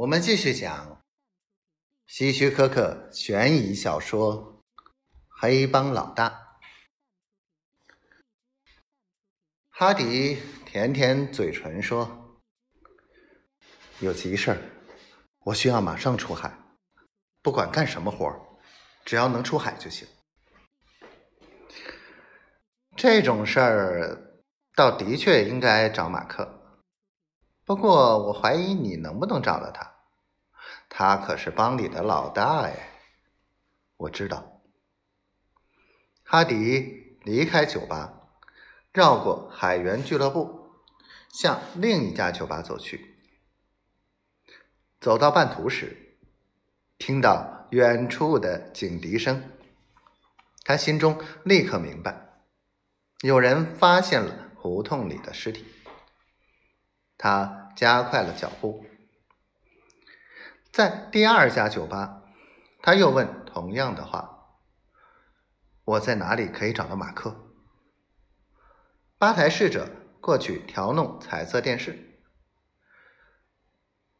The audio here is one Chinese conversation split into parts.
我们继续讲希区柯克悬疑小说《黑帮老大》。哈迪舔舔嘴唇说：“有急事儿，我需要马上出海，不管干什么活儿，只要能出海就行。这种事儿，倒的确应该找马克。”不过，我怀疑你能不能找到他。他可是帮里的老大哎。我知道。哈迪离开酒吧，绕过海员俱乐部，向另一家酒吧走去。走到半途时，听到远处的警笛声，他心中立刻明白，有人发现了胡同里的尸体。他加快了脚步，在第二家酒吧，他又问同样的话：“我在哪里可以找到马克？”吧台侍者过去调弄彩色电视。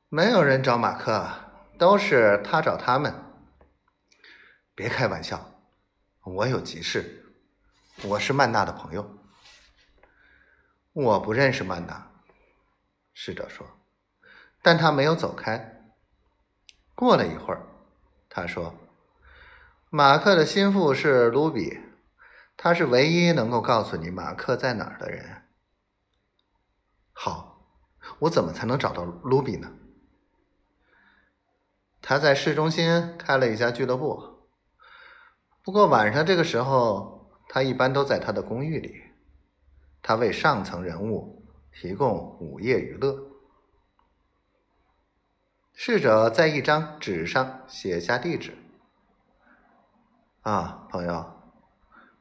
没有人找马克，都是他找他们。别开玩笑，我有急事，我是曼娜的朋友。我不认识曼娜。侍者说：“但他没有走开。过了一会儿，他说：‘马克的心腹是卢比，他是唯一能够告诉你马克在哪儿的人。’好，我怎么才能找到卢比呢？他在市中心开了一家俱乐部，不过晚上这个时候，他一般都在他的公寓里。他为上层人物。”提供午夜娱乐。侍者在一张纸上写下地址。啊，朋友，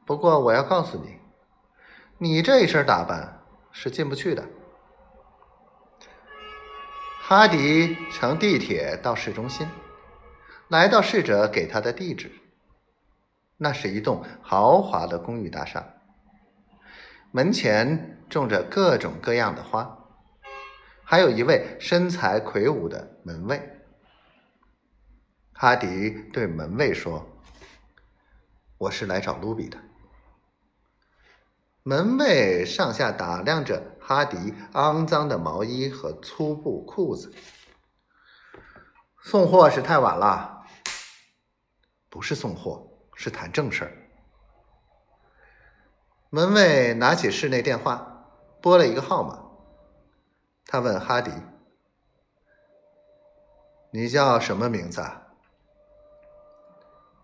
不过我要告诉你，你这一身打扮是进不去的。哈迪乘地铁到市中心，来到侍者给他的地址。那是一栋豪华的公寓大厦，门前。种着各种各样的花，还有一位身材魁梧的门卫。哈迪对门卫说：“我是来找卢比的。”门卫上下打量着哈迪肮脏的毛衣和粗布裤子。送货是太晚了，不是送货，是谈正事儿。门卫拿起室内电话。拨了一个号码，他问哈迪：“你叫什么名字？”啊？”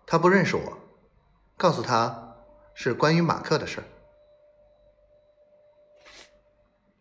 他不认识我，告诉他是关于马克的事。